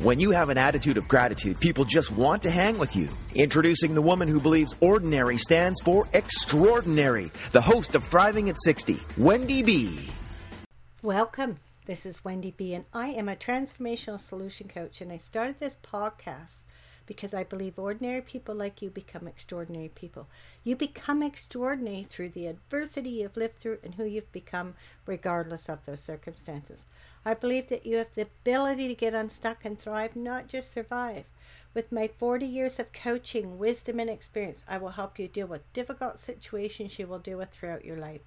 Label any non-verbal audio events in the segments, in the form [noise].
When you have an attitude of gratitude, people just want to hang with you. Introducing the woman who believes ordinary stands for extraordinary, the host of Thriving at 60, Wendy B. Welcome. This is Wendy B, and I am a transformational solution coach. And I started this podcast because I believe ordinary people like you become extraordinary people. You become extraordinary through the adversity you've lived through and who you've become, regardless of those circumstances. I believe that you have the ability to get unstuck and thrive, not just survive. With my 40 years of coaching, wisdom, and experience, I will help you deal with difficult situations you will deal with throughout your life.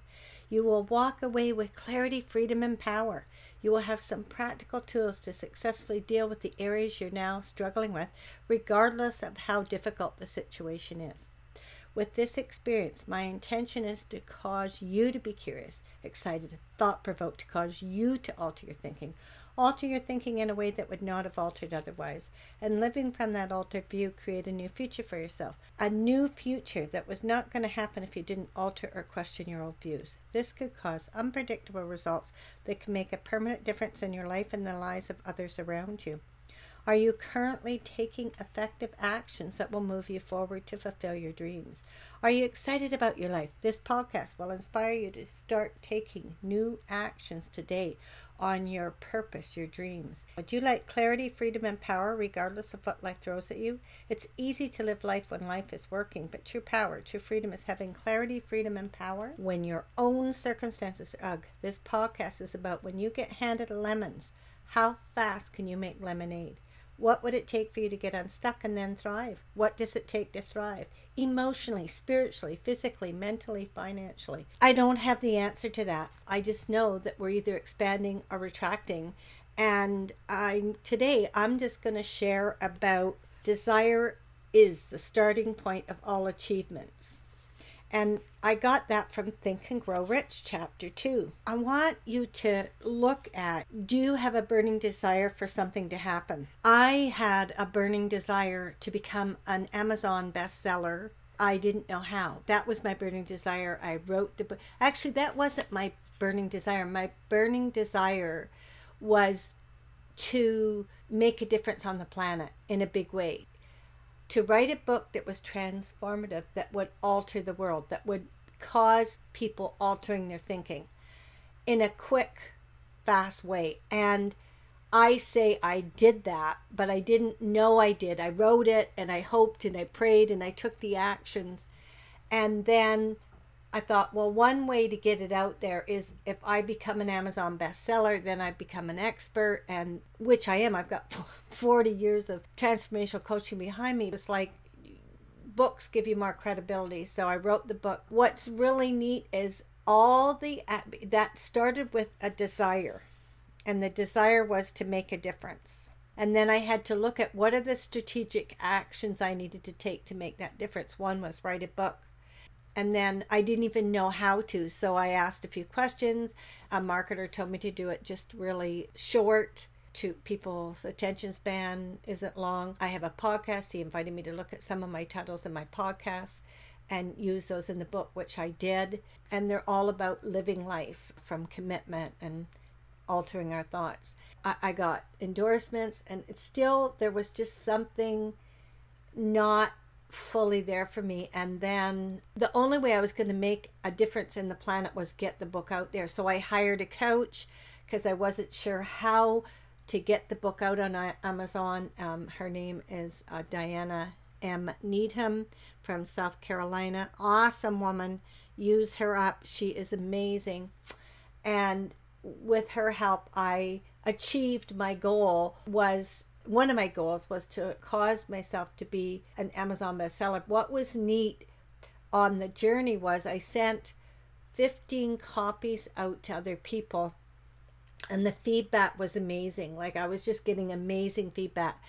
You will walk away with clarity, freedom, and power. You will have some practical tools to successfully deal with the areas you're now struggling with, regardless of how difficult the situation is. With this experience, my intention is to cause you to be curious, excited, thought provoked, to cause you to alter your thinking. Alter your thinking in a way that would not have altered otherwise. And living from that altered view, create a new future for yourself. A new future that was not going to happen if you didn't alter or question your old views. This could cause unpredictable results that can make a permanent difference in your life and the lives of others around you. Are you currently taking effective actions that will move you forward to fulfill your dreams? Are you excited about your life? This podcast will inspire you to start taking new actions today on your purpose, your dreams. Would you like clarity, freedom, and power regardless of what life throws at you? It's easy to live life when life is working, but true power, true freedom is having clarity, freedom, and power when your own circumstances ugh. This podcast is about when you get handed lemons, how fast can you make lemonade? What would it take for you to get unstuck and then thrive? What does it take to thrive? Emotionally, spiritually, physically, mentally, financially. I don't have the answer to that. I just know that we're either expanding or retracting. And I today I'm just going to share about desire is the starting point of all achievements. And I got that from Think and Grow Rich, chapter two. I want you to look at do you have a burning desire for something to happen? I had a burning desire to become an Amazon bestseller. I didn't know how. That was my burning desire. I wrote the book. Actually, that wasn't my burning desire. My burning desire was to make a difference on the planet in a big way to write a book that was transformative, that would alter the world, that would cause people altering their thinking in a quick, fast way. And I say I did that, but I didn't know I did. I wrote it and I hoped and I prayed and I took the actions. And then I thought, well, one way to get it out there is if I become an Amazon bestseller, then I become an expert, and which I am. I've got [laughs] 40 years of transformational coaching behind me. It's like books give you more credibility. So I wrote the book. What's really neat is all the that started with a desire, and the desire was to make a difference. And then I had to look at what are the strategic actions I needed to take to make that difference. One was write a book and then I didn't even know how to. So I asked a few questions. A marketer told me to do it just really short to people's attention span isn't long. I have a podcast. He invited me to look at some of my titles in my podcast and use those in the book, which I did. And they're all about living life from commitment and altering our thoughts. I, I got endorsements, and it's still, there was just something not fully there for me. And then the only way I was going to make a difference in the planet was get the book out there. So I hired a coach because I wasn't sure how to get the book out on Amazon. Um, her name is uh, Diana M. Needham from South Carolina. Awesome woman. Use her up. She is amazing. And with her help, I achieved my goal was one of my goals was to cause myself to be an Amazon bestseller. What was neat on the journey was I sent 15 copies out to other people and the feedback was amazing. Like I was just getting amazing feedback.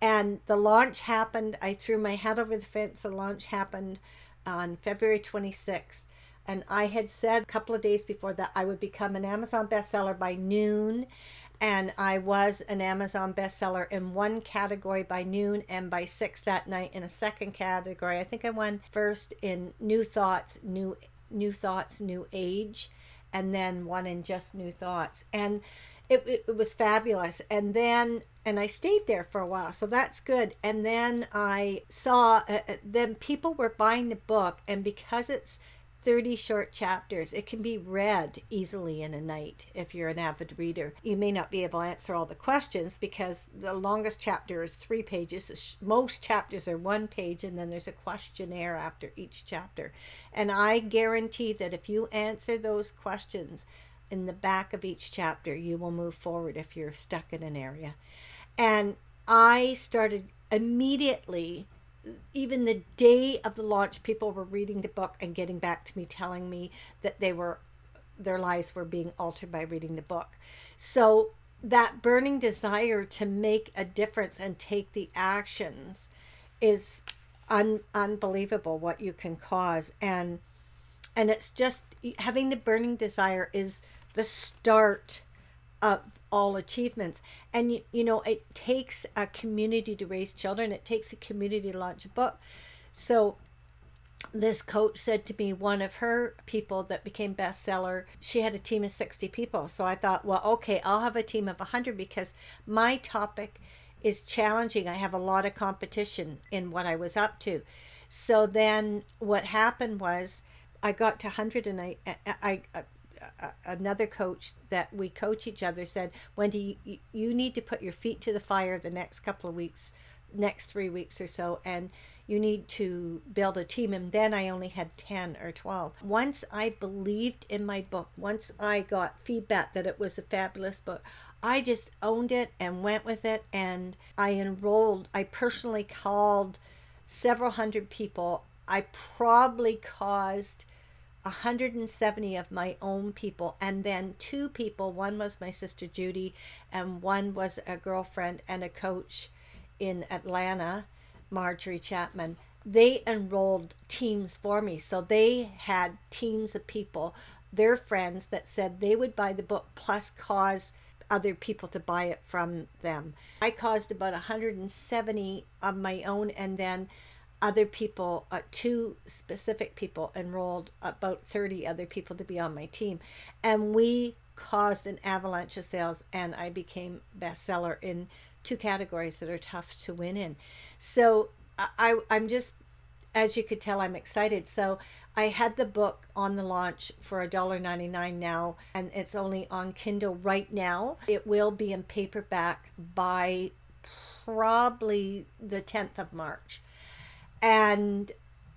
And the launch happened. I threw my head over the fence. The launch happened on February 26th. And I had said a couple of days before that I would become an Amazon bestseller by noon. And I was an Amazon bestseller in one category by noon and by six that night in a second category. I think I won first in New Thoughts, New New Thoughts, New Age, and then one in Just New Thoughts. And it, it, it was fabulous. And then and I stayed there for a while, so that's good. And then I saw, uh, uh then people were buying the book, and because it's 30 short chapters. It can be read easily in a night if you're an avid reader. You may not be able to answer all the questions because the longest chapter is three pages. Most chapters are one page, and then there's a questionnaire after each chapter. And I guarantee that if you answer those questions in the back of each chapter, you will move forward if you're stuck in an area. And I started immediately even the day of the launch, people were reading the book and getting back to me, telling me that they were their lives were being altered by reading the book. So that burning desire to make a difference and take the actions is un- unbelievable what you can cause and and it's just having the burning desire is the start of all achievements. And you, you know, it takes a community to raise children. It takes a community to launch a book. So this coach said to me one of her people that became bestseller she had a team of 60 people so i thought well okay i'll have a team of 100 because my topic is challenging i have a lot of competition in what i was up to so then what happened was i got to 100 and i i, I another coach that we coach each other said, Wendy, you, you need to put your feet to the fire the next couple of weeks, next three weeks or so, and you need to build a team. And then I only had 10 or 12. Once I believed in my book, once I got feedback that it was a fabulous book, I just owned it and went with it. And I enrolled, I personally called several hundred people. I probably caused 170 of my own people and then two people one was my sister judy and one was a girlfriend and a coach in atlanta marjorie chapman. They enrolled teams for me so they had teams of people their friends that said they would buy the book plus cause other people to buy it from them. I caused about 170 of my own and then other people, uh, two specific people enrolled about 30 other people to be on my team. And we caused an avalanche of sales, and I became bestseller in two categories that are tough to win in. So I, I'm just, as you could tell, I'm excited. So I had the book on the launch for $1.99 now, and it's only on Kindle right now. It will be in paperback by probably the 10th of March and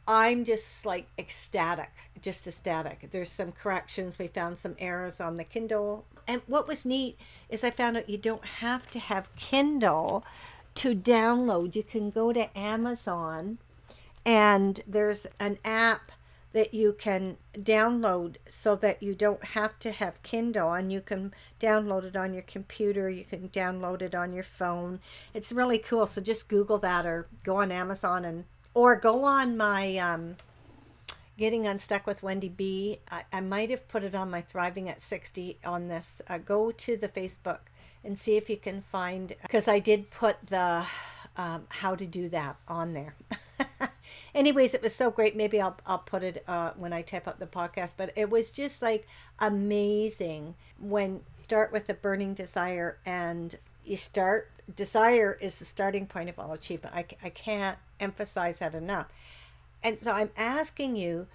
I'm just like ecstatic, just ecstatic. There's some corrections. We found some errors on the Kindle. And what was neat is I found out you don't have to have Kindle to download. You can go to Amazon and there's an app that you can download so that you don't have to have Kindle and you can download it on your computer, you can download it on your phone. It's really cool. So just Google that or go on Amazon and or go on my um, getting unstuck with wendy b. I, I might have put it on my thriving at 60 on this. Uh, go to the facebook and see if you can find because i did put the um, how to do that on there. [laughs] Anyways it was so great. Maybe i'll, I'll put it uh, when i type up the podcast but it was just like amazing when start with a burning desire and you start desire is the starting point of all achievement. I, I can't emphasize that enough. And so i'm asking you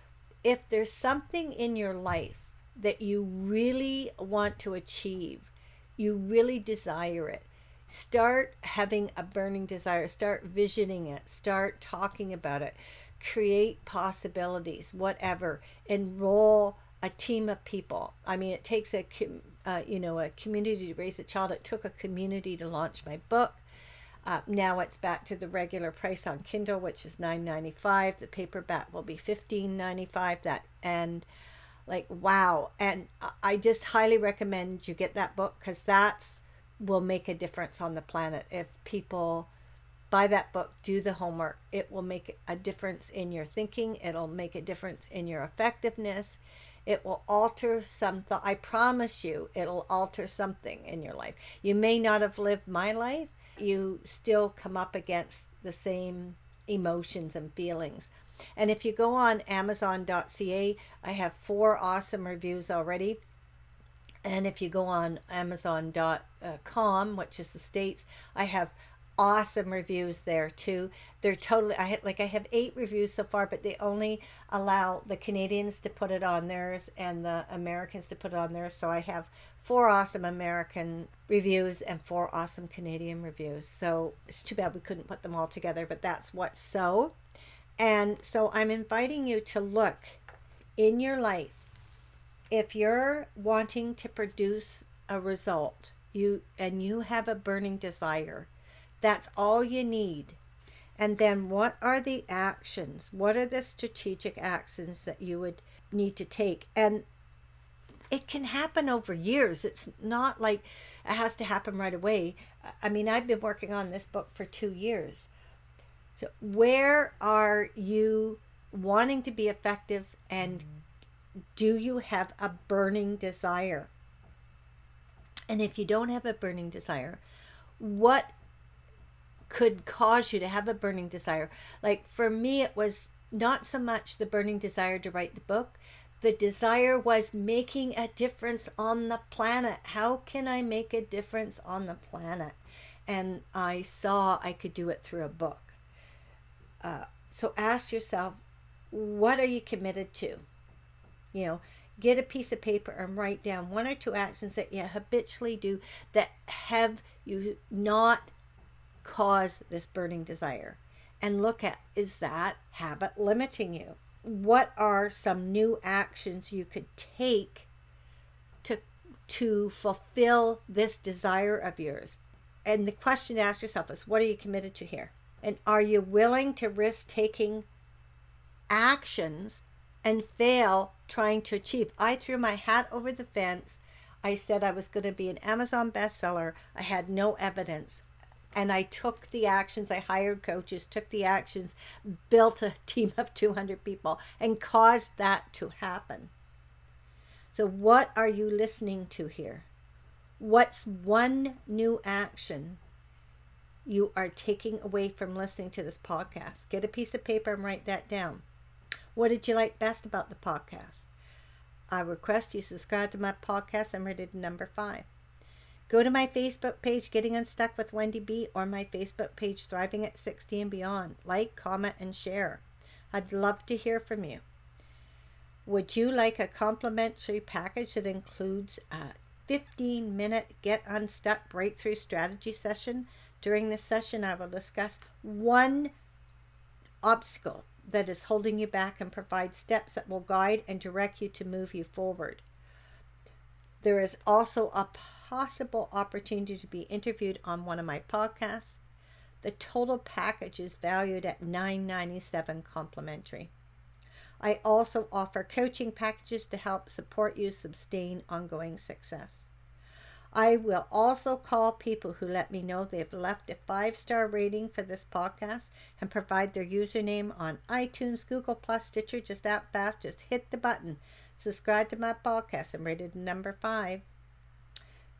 if there's something in your life that you really want to achieve you really desire it start having a burning desire start visioning it start talking about it create possibilities whatever enroll a team of people. I mean, it takes a uh, you know a community to raise a child. It took a community to launch my book. Uh, now it's back to the regular price on Kindle, which is nine ninety five. The paperback will be fifteen ninety five. That and like wow, and I just highly recommend you get that book because that's will make a difference on the planet if people buy that book, do the homework. It will make a difference in your thinking. It'll make a difference in your effectiveness. It will alter something. I promise you, it'll alter something in your life. You may not have lived my life. You still come up against the same emotions and feelings. And if you go on Amazon.ca, I have four awesome reviews already. And if you go on Amazon.com, uh, which is the States, I have awesome reviews there too. They're totally I had like I have 8 reviews so far, but they only allow the Canadians to put it on theirs and the Americans to put it on theirs. So I have four awesome American reviews and four awesome Canadian reviews. So it's too bad we couldn't put them all together, but that's what's so. And so I'm inviting you to look in your life if you're wanting to produce a result, you and you have a burning desire that's all you need. And then what are the actions? What are the strategic actions that you would need to take? And it can happen over years. It's not like it has to happen right away. I mean, I've been working on this book for two years. So, where are you wanting to be effective and do you have a burning desire? And if you don't have a burning desire, what could cause you to have a burning desire. Like for me, it was not so much the burning desire to write the book. The desire was making a difference on the planet. How can I make a difference on the planet? And I saw I could do it through a book. Uh, so ask yourself, what are you committed to? You know, get a piece of paper and write down one or two actions that you habitually do that have you not cause this burning desire and look at is that habit limiting you? What are some new actions you could take to to fulfill this desire of yours? And the question to ask yourself is what are you committed to here? And are you willing to risk taking actions and fail trying to achieve? I threw my hat over the fence. I said I was going to be an Amazon bestseller. I had no evidence and I took the actions. I hired coaches, took the actions, built a [laughs] team of 200 people, and caused that to happen. So, what are you listening to here? What's one new action you are taking away from listening to this podcast? Get a piece of paper and write that down. What did you like best about the podcast? I request you subscribe to my podcast. I'm rated number five. Go to my Facebook page, Getting Unstuck with Wendy B, or my Facebook page, Thriving at 60 and Beyond. Like, comment, and share. I'd love to hear from you. Would you like a complimentary package that includes a 15 minute Get Unstuck Breakthrough Strategy session? During this session, I will discuss one obstacle that is holding you back and provide steps that will guide and direct you to move you forward. There is also a possible opportunity to be interviewed on one of my podcasts. The total package is valued at $9.97 complimentary. I also offer coaching packages to help support you sustain ongoing success. I will also call people who let me know they've left a five star rating for this podcast and provide their username on iTunes, Google Plus, Stitcher. Just that fast, just hit the button. Subscribe to my podcast. I'm rated number five.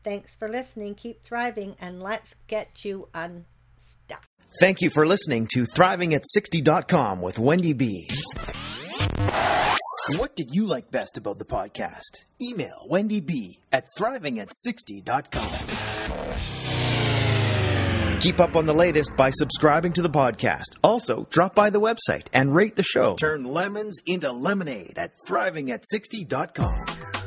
Thanks for listening. Keep thriving, and let's get you unstuck. Thank you for listening to Thriving at 60.com with Wendy B. What did you like best about the podcast? Email Wendy B at thrivingat60.com. Keep up on the latest by subscribing to the podcast. Also, drop by the website and rate the show. Turn lemons into lemonade at thrivingat60.com.